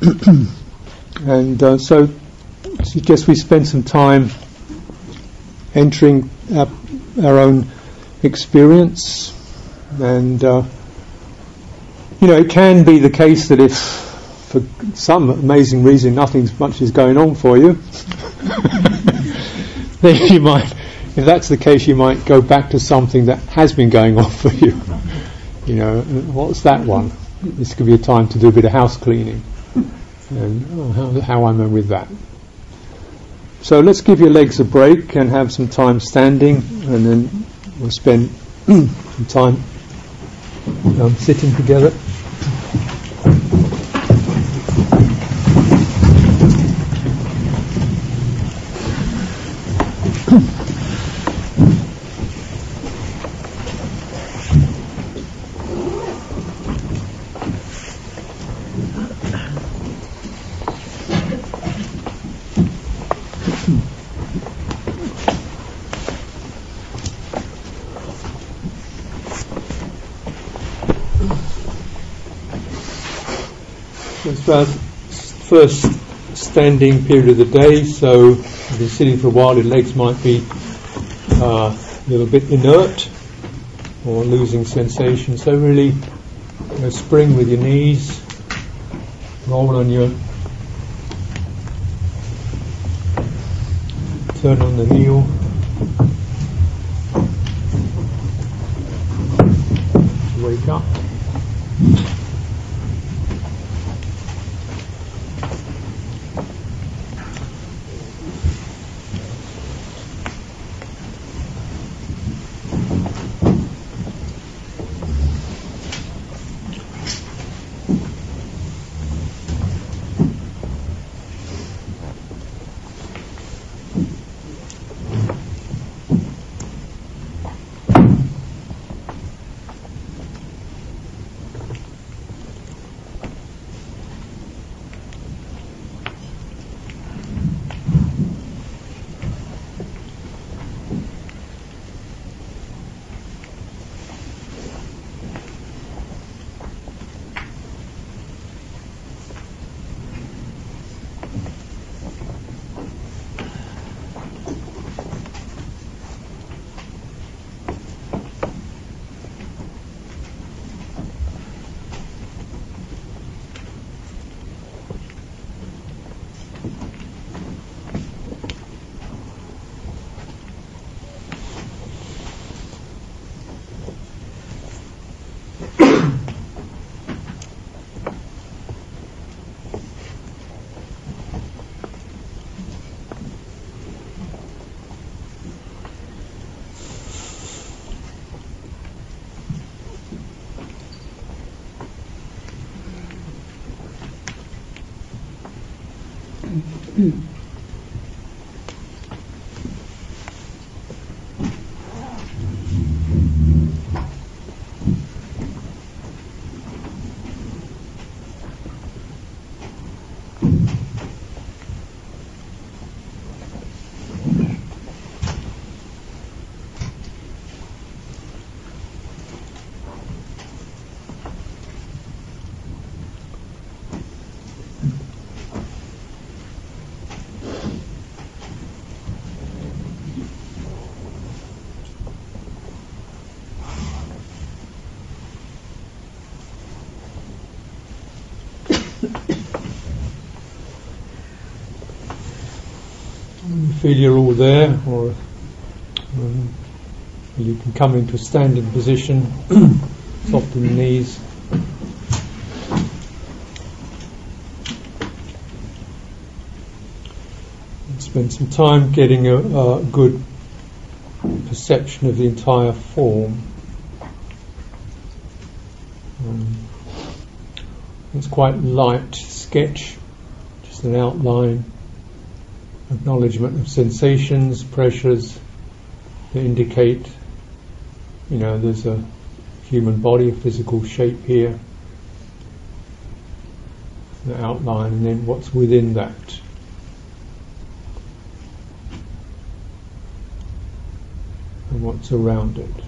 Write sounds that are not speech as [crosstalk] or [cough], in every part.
[clears throat] and uh, so I suggest we spend some time entering our, our own experience. And uh, you know it can be the case that if for some amazing reason nothing much is going on for you [laughs] then you might if that's the case you might go back to something that has been going on for you. You know what's that one? This could be a time to do a bit of house cleaning and how, am I with that so let's give your legs a break and have some time standing and then we'll spend [clears throat] some time um, sitting together. It's our first standing period of the day, so if you're sitting for a while, your legs might be uh, a little bit inert or losing sensation. So really, you know, spring with your knees, roll on your, turn on the heel. Feel you're all there, or um, you can come into a standing position, [clears throat] soften the knees. And spend some time getting a, a good perception of the entire form. Um, it's quite light sketch, just an outline acknowledgement of sensations, pressures that indicate, you know, there's a human body, a physical shape here, the outline, and then what's within that. And what's around it.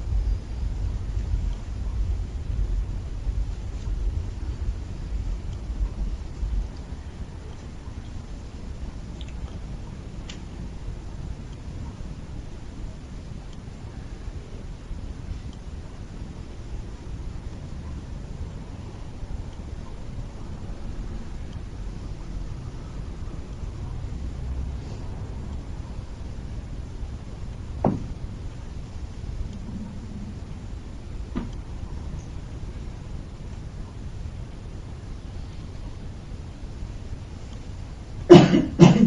Mm-hmm.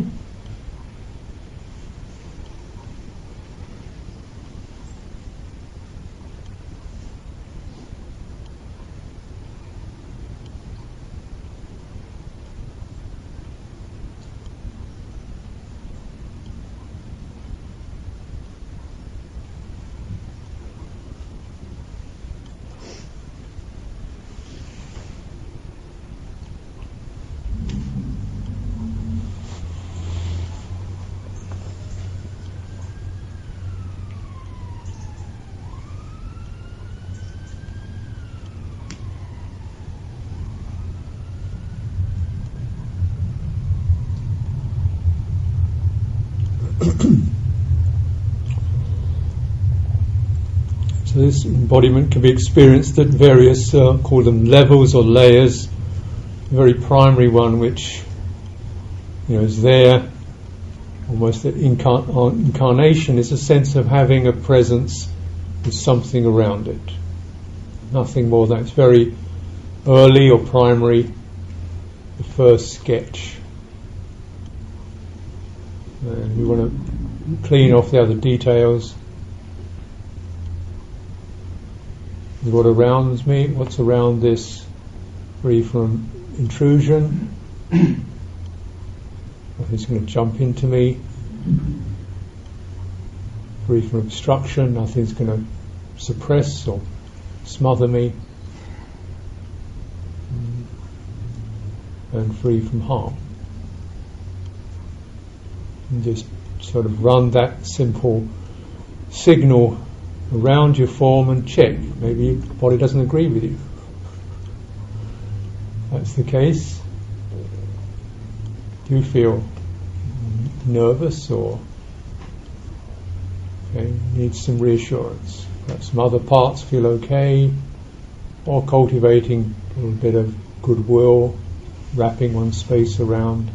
So this embodiment can be experienced at various, uh, call them levels or layers. A very primary one, which you know is there, almost incar- uh, incarnation, is a sense of having a presence with something around it. Nothing more than it's very early or primary, the first sketch. And we want to clean off the other details. What arounds me, what's around this, free from intrusion. Nothing's going to jump into me. Free from obstruction, nothing's going to suppress or smother me. And free from harm. And just sort of run that simple signal around your form and check. Maybe the body doesn't agree with you. That's the case. Do you feel nervous or okay, need some reassurance? Perhaps some other parts feel okay, or cultivating a little bit of goodwill, wrapping one's space around.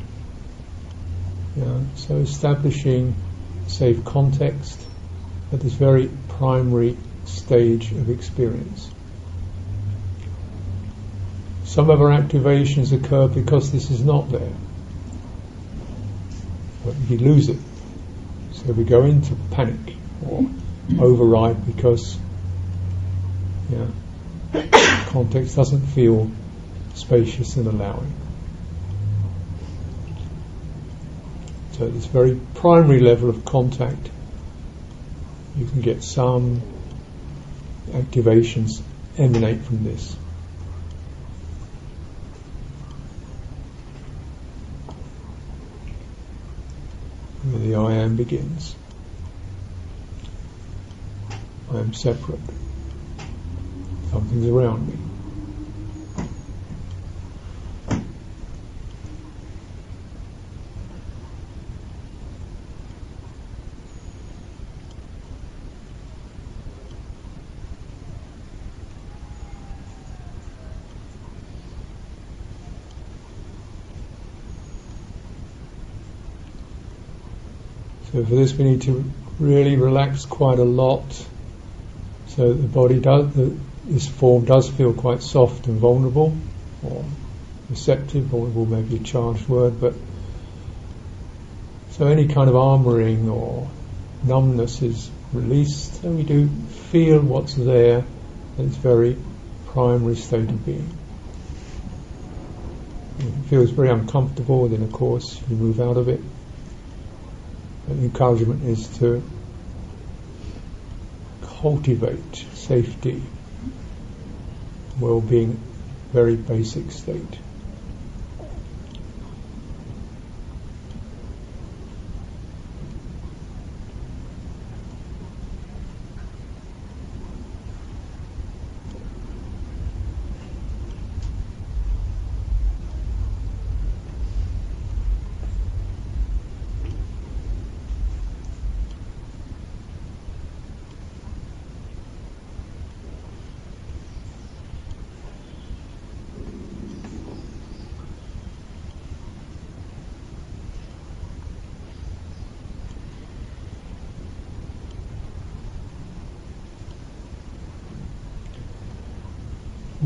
Yeah, so establishing safe context at this very primary stage of experience. Some of our activations occur because this is not there. But we lose it. So we go into panic or override because yeah, [coughs] context doesn't feel spacious and allowing. So this very primary level of contact you can get some activations emanate from this. Where the I am begins. I am separate. Something's around me. So for this we need to really relax quite a lot so the body does, the, this form does feel quite soft and vulnerable or receptive, vulnerable may be a charged word, but so any kind of armoring or numbness is released and we do feel what's there in its very primary state of being. If it feels very uncomfortable, then of course you move out of it encouragement is to cultivate safety, well-being, very basic state.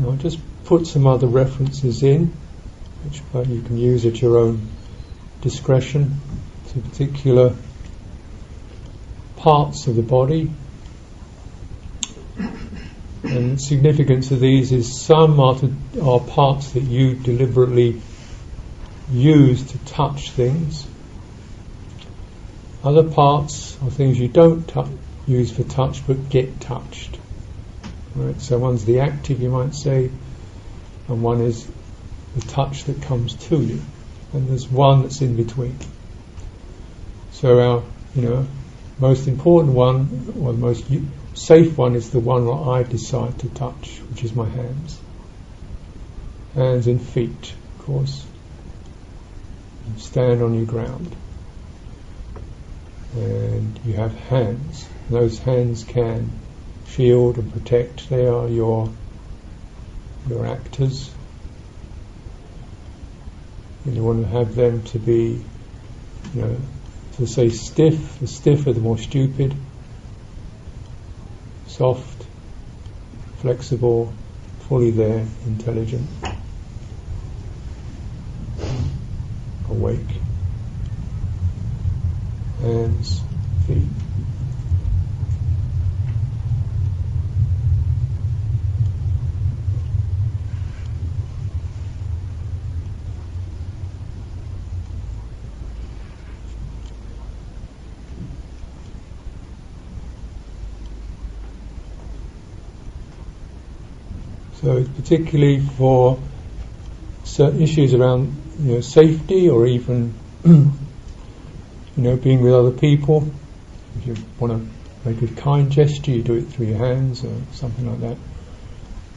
I'll just put some other references in, which you can use at your own discretion to particular parts of the body. And significance of these is some are, to, are parts that you deliberately use to touch things. Other parts are things you don't tu- use for touch but get touched. Right? So one's the active, you might say, and one is the touch that comes to you, and there's one that's in between. So our, you know, most important one, or the most safe one, is the one that I decide to touch, which is my hands, hands and feet, of course. You stand on your ground, and you have hands. Those hands can shield and protect. They are your your actors. And you want to have them to be, you know, to say stiff. The stiffer, the more stupid. Soft, flexible, fully there, intelligent, awake. Hands, feet. So it's particularly for certain issues around you know, safety or even [clears throat] you know being with other people. If you want to make a kind gesture, you do it through your hands or something like that.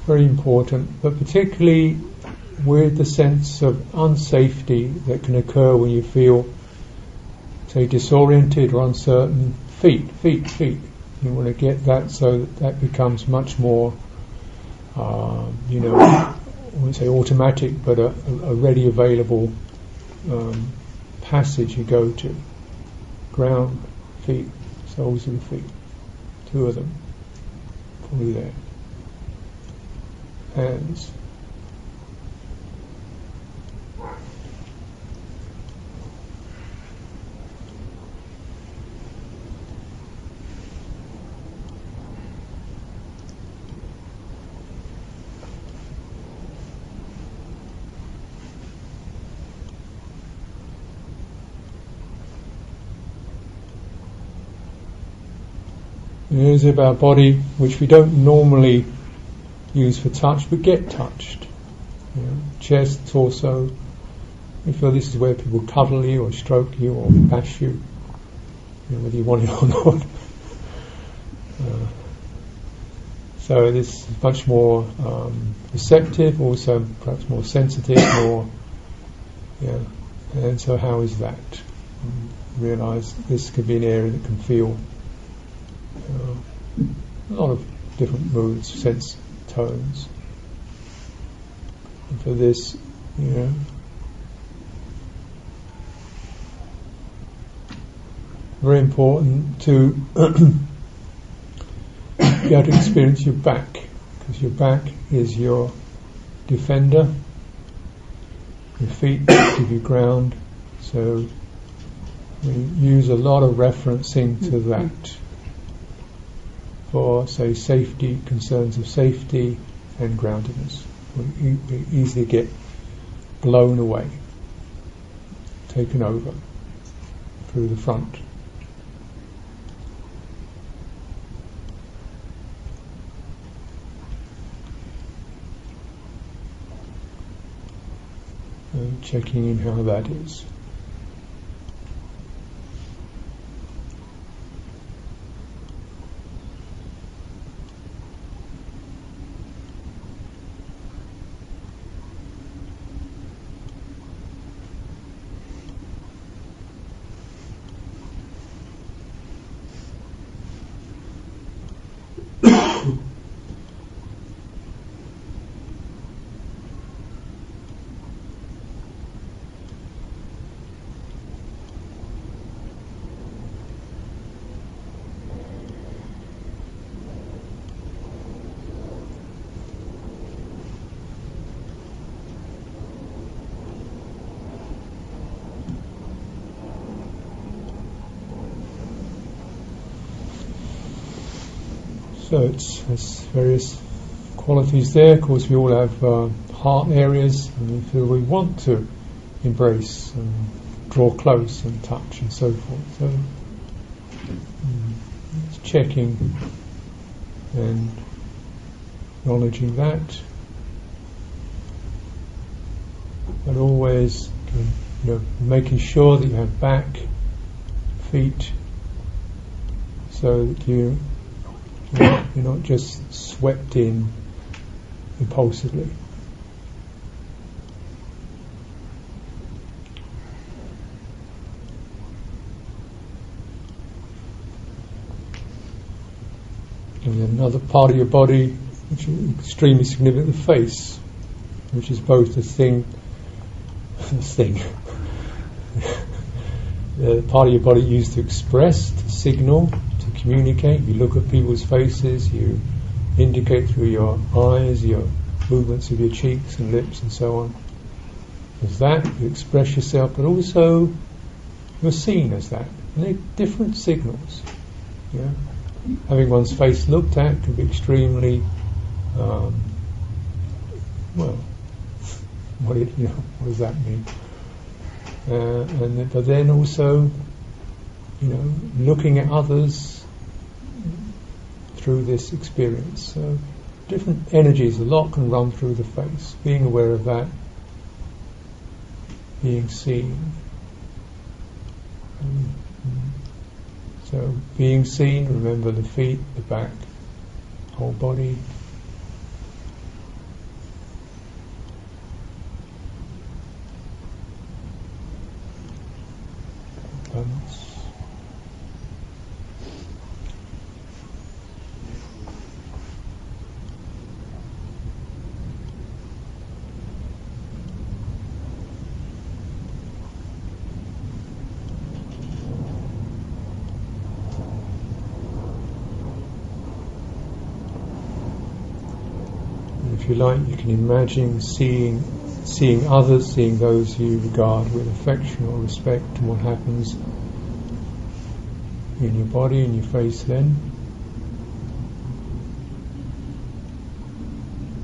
Very important, but particularly with the sense of unsafety that can occur when you feel, say, disoriented or uncertain. Feet, feet, feet. You want to get that so that, that becomes much more uh, you know, I wouldn't say automatic, but a, a ready available um, passage you go to. Ground, feet, soles the feet, two of them, fully there. Hands. Areas of our body which we don't normally use for touch but get touched. You know, chest, torso. You feel this is where people cuddle you or stroke you or bash you, you know, whether you want it or [laughs] not. Uh, so this is much more um, receptive, also perhaps more sensitive, [coughs] more yeah. And so how is that? Realise this could be an area that can feel a lot of different moods, sense tones. And for this, you know, very important to [clears throat] be able to experience your back, because your back is your defender. Your feet give you ground, so we use a lot of referencing to mm-hmm. that for, say, safety, concerns of safety and groundedness. We, we easily get blown away, taken over through the front. And checking in how that is. So it's there's various qualities there. Of course, we all have uh, heart areas, and we feel we want to embrace and draw close and touch and so forth. So mm, it's checking and acknowledging that, but always you know, making sure that you have back, feet, so that you you're not just swept in impulsively. And another part of your body which is extremely significant, the face, which is both a thing, [laughs] a thing, [laughs] the part of your body used to express, to signal, communicate. You look at people's faces, you indicate through your eyes, your movements of your cheeks and lips and so on. As that, you express yourself, but also you're seen as that. And they're different signals. Yeah? Having one's face looked at can be extremely, um, well, what, [laughs] you know, what does that mean? Uh, and but then also, you know, looking at others through this experience. So different energies, a lot can run through the face. Being aware of that, being seen. So being seen, remember the feet, the back, whole body. If you like, you can imagine seeing seeing others, seeing those you regard with affection or respect, and what happens in your body and your face then.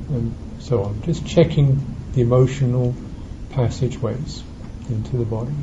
And so on. Just checking the emotional passageways into the body.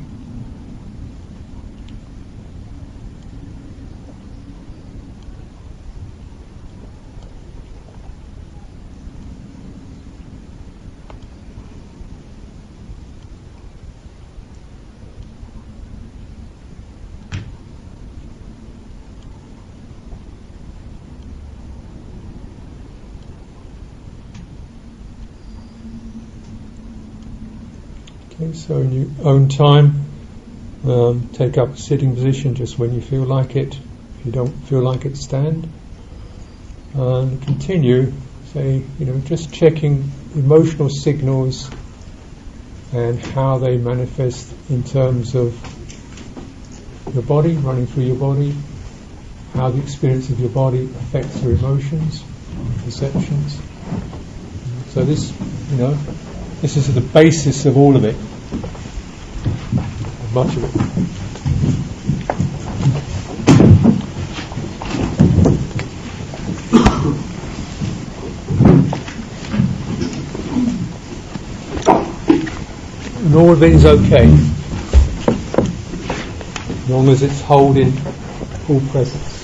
So in your own time, um, take up a sitting position just when you feel like it. If you don't feel like it, stand. And continue, say, you know, just checking emotional signals and how they manifest in terms of your body, running through your body, how the experience of your body affects your emotions, perceptions. So this, you know, this is the basis of all of it, much of it. And all of it is okay, as long as it's holding full presence.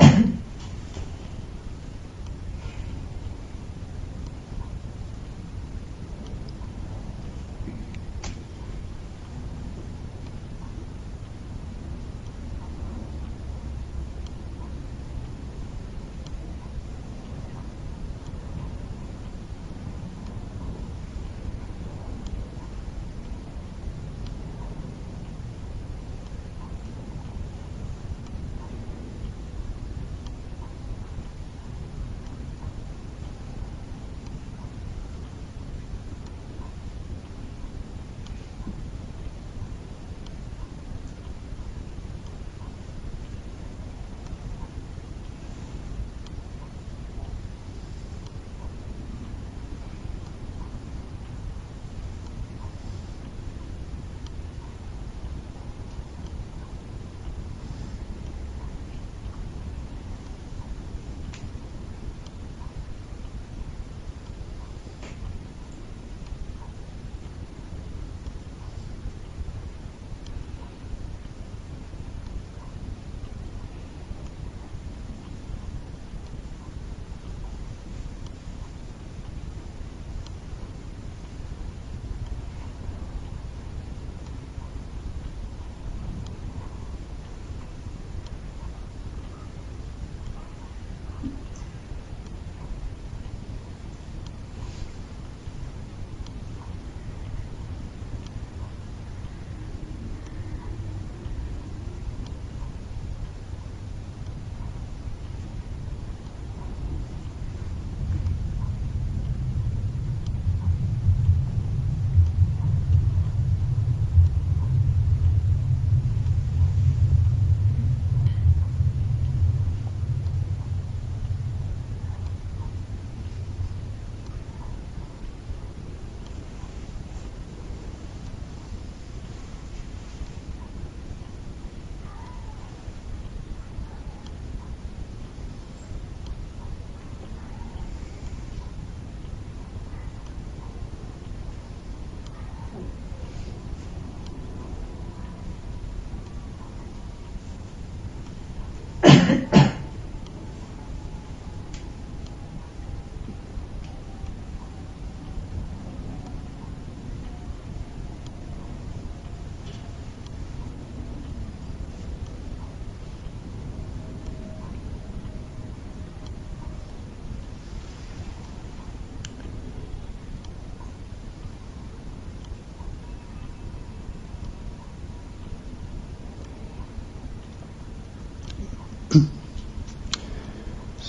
[coughs]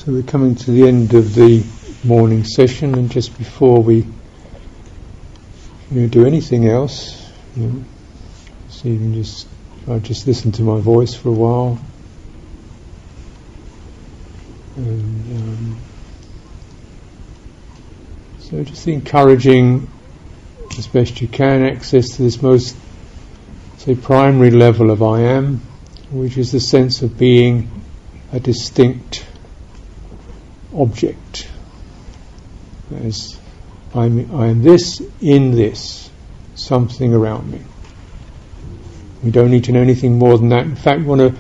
So we're coming to the end of the morning session, and just before we you know, do anything else, you know, so you can just I just listen to my voice for a while, and um, so just encouraging as best you can access to this most say primary level of I am, which is the sense of being a distinct object. As I'm, I am this in this, something around me. We don't need to know anything more than that. In fact, we want to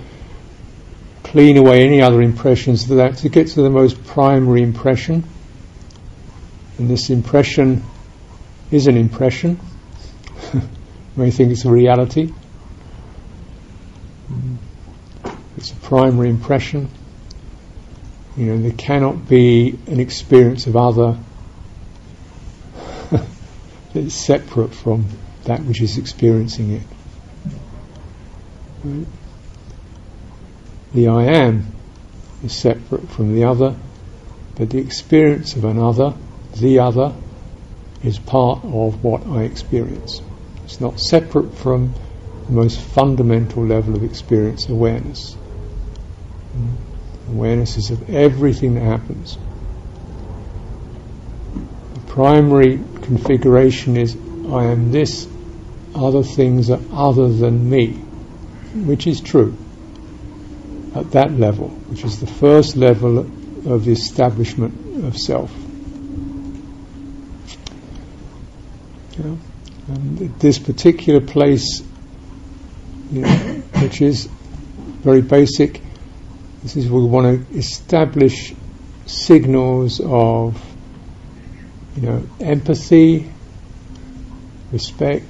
clean away any other impressions of that to get to the most primary impression. And this impression is an impression. [laughs] you may think it's a reality. It's a primary impression. You know, there cannot be an experience of other [laughs] that's separate from that which is experiencing it. Right? The I am is separate from the other, but the experience of another, the other, is part of what I experience. It's not separate from the most fundamental level of experience awareness. Hmm? Awareness is of everything that happens. The primary configuration is I am this, other things are other than me, which is true at that level, which is the first level of the establishment of self. And this particular place, you know, which is very basic, this is we want to establish signals of, you know, empathy, respect,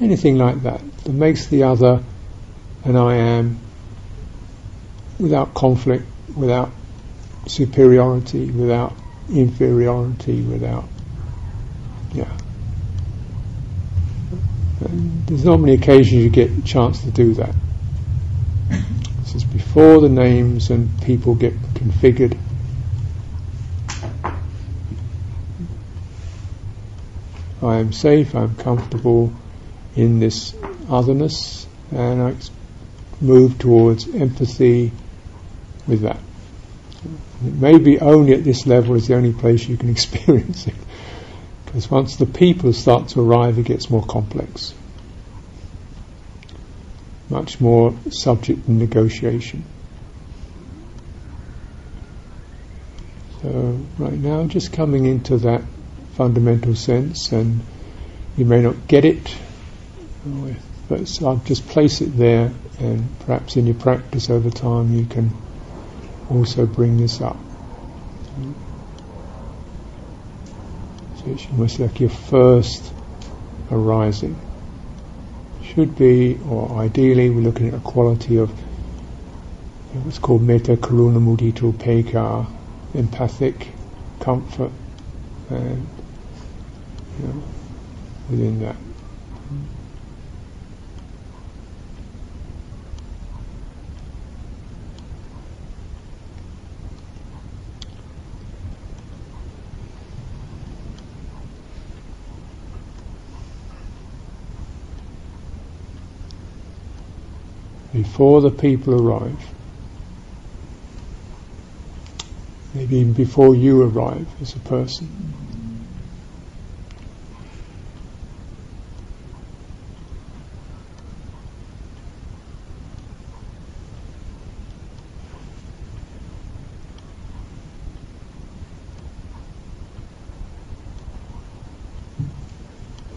anything like that that makes the other an I am without conflict, without superiority, without inferiority, without yeah. There's not many occasions you get a chance to do that. This is before the names and people get configured. I am safe, I'm comfortable in this otherness, and I move towards empathy with that. It may be only at this level is the only place you can [laughs] experience it. Because once the people start to arrive, it gets more complex. Much more subject to negotiation. So, right now, just coming into that fundamental sense, and you may not get it, but I'll just place it there, and perhaps in your practice over time, you can also bring this up. So it's almost like your first arising. Should be, or ideally, we're looking at a quality of what's called metta karuna mudita upekkha, empathic comfort, and you know, within that. Before the people arrive. Maybe even before you arrive as a person.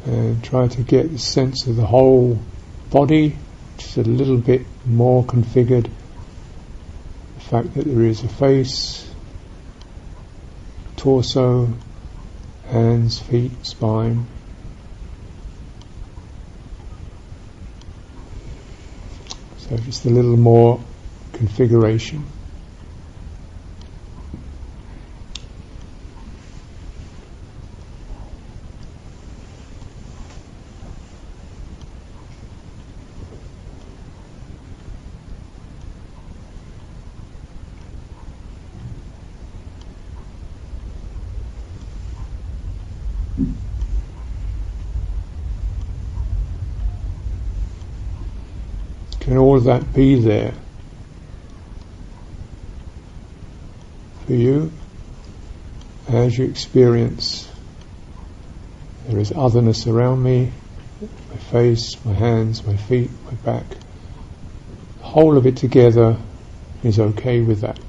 And try to get the sense of the whole body, just a little bit more configured. The fact that there is a face, torso, hands, feet, spine. So just a little more configuration. Can all of that be there for you as you experience there is otherness around me, my face, my hands, my feet, my back. The whole of it together is okay with that.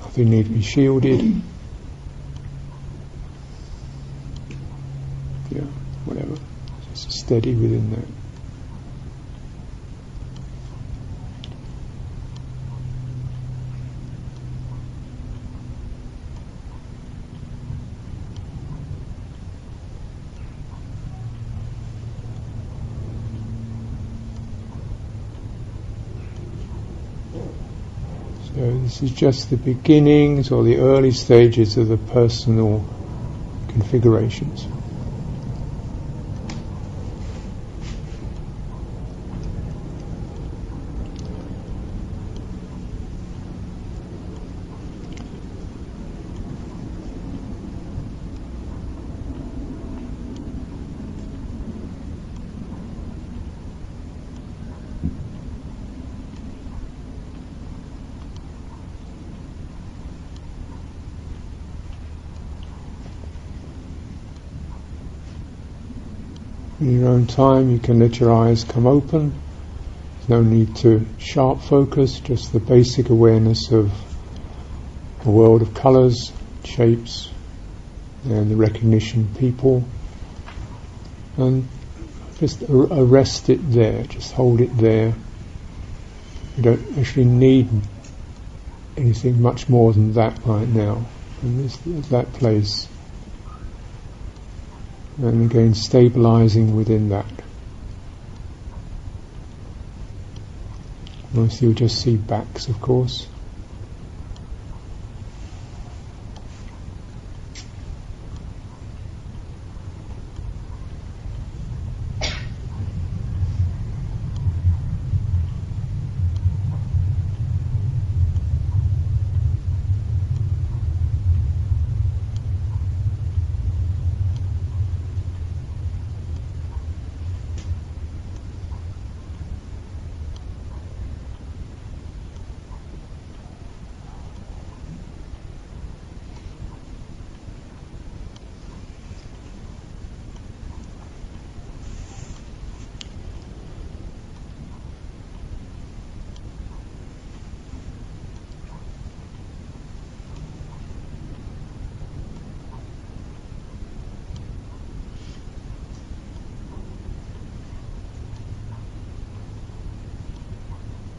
Nothing need to be shielded. Yeah, whatever. Just steady within that. So this is just the beginnings or the early stages of the personal configurations. Own time, you can let your eyes come open. There's no need to sharp focus, just the basic awareness of a world of colours, shapes, and the recognition people. And just arrest it there, just hold it there. You don't actually need anything much more than that right now. And this, that place and again stabilizing within that. Mostly you'll just see backs, of course.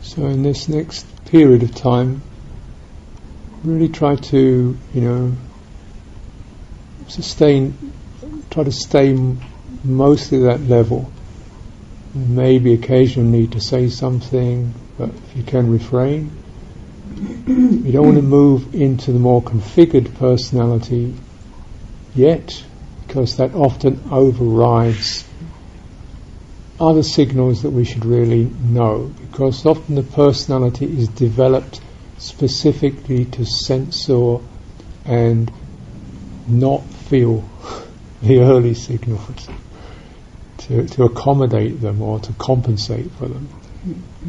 So in this next period of time, really try to, you know, sustain, try to stay mostly that level. Maybe occasionally to say something, but if you can refrain. [clears throat] you don't want to move into the more configured personality yet, because that often overrides other signals that we should really know because often the personality is developed specifically to censor and not feel [laughs] the early signals to, to accommodate them or to compensate for them.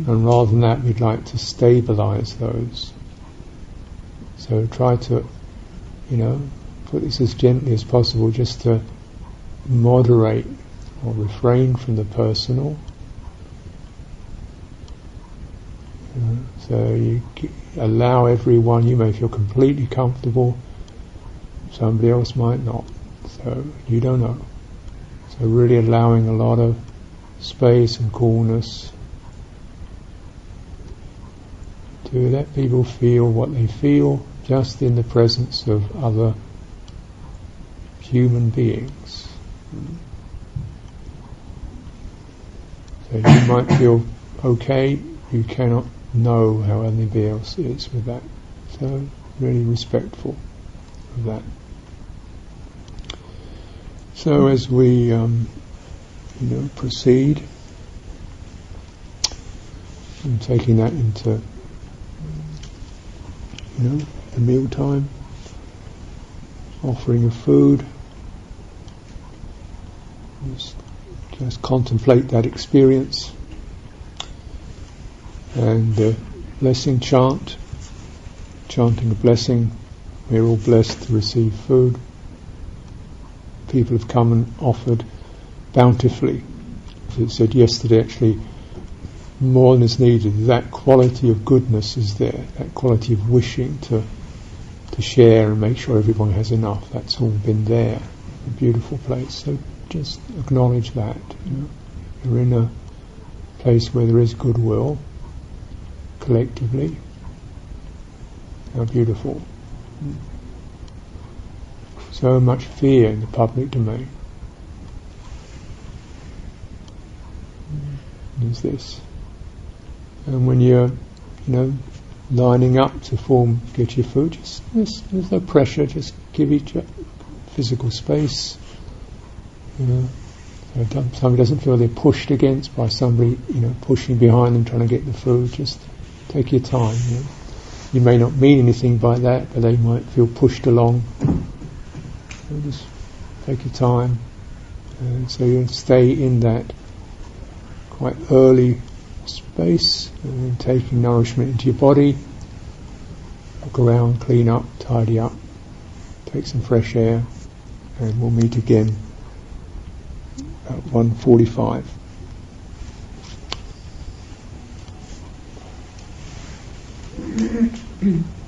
And rather than that, we'd like to stabilize those. So try to, you know, put this as gently as possible just to moderate or refrain from the personal. Uh, so you allow everyone, you may feel completely comfortable, somebody else might not. So you don't know. So really allowing a lot of space and coolness to let people feel what they feel just in the presence of other human beings. You might feel okay, you cannot know how anybody else is with that. So really respectful of that. So as we um, you know proceed, and taking that into you know the meal time, offering of food, Just, just contemplate that experience and the blessing chant, chanting a blessing. We're all blessed to receive food. People have come and offered bountifully. As it said yesterday, actually, more than is needed. That quality of goodness is there. That quality of wishing to to share and make sure everyone has enough. That's all been there. A beautiful place. So just acknowledge that. You know. You're in a place where there is goodwill collectively. How beautiful. So much fear in the public domain. Is this? And when you're, you know, lining up to form, get your food, just there's, there's no pressure. Just give each physical space. You know, so somebody doesn't feel they're pushed against by somebody, you know, pushing behind them trying to get the food. Just take your time. You, know. you may not mean anything by that, but they might feel pushed along. So just take your time. Uh, so you stay in that quite early space and taking nourishment into your body. Look around, clean up, tidy up, take some fresh air, and we'll meet again at 1.45. [clears throat]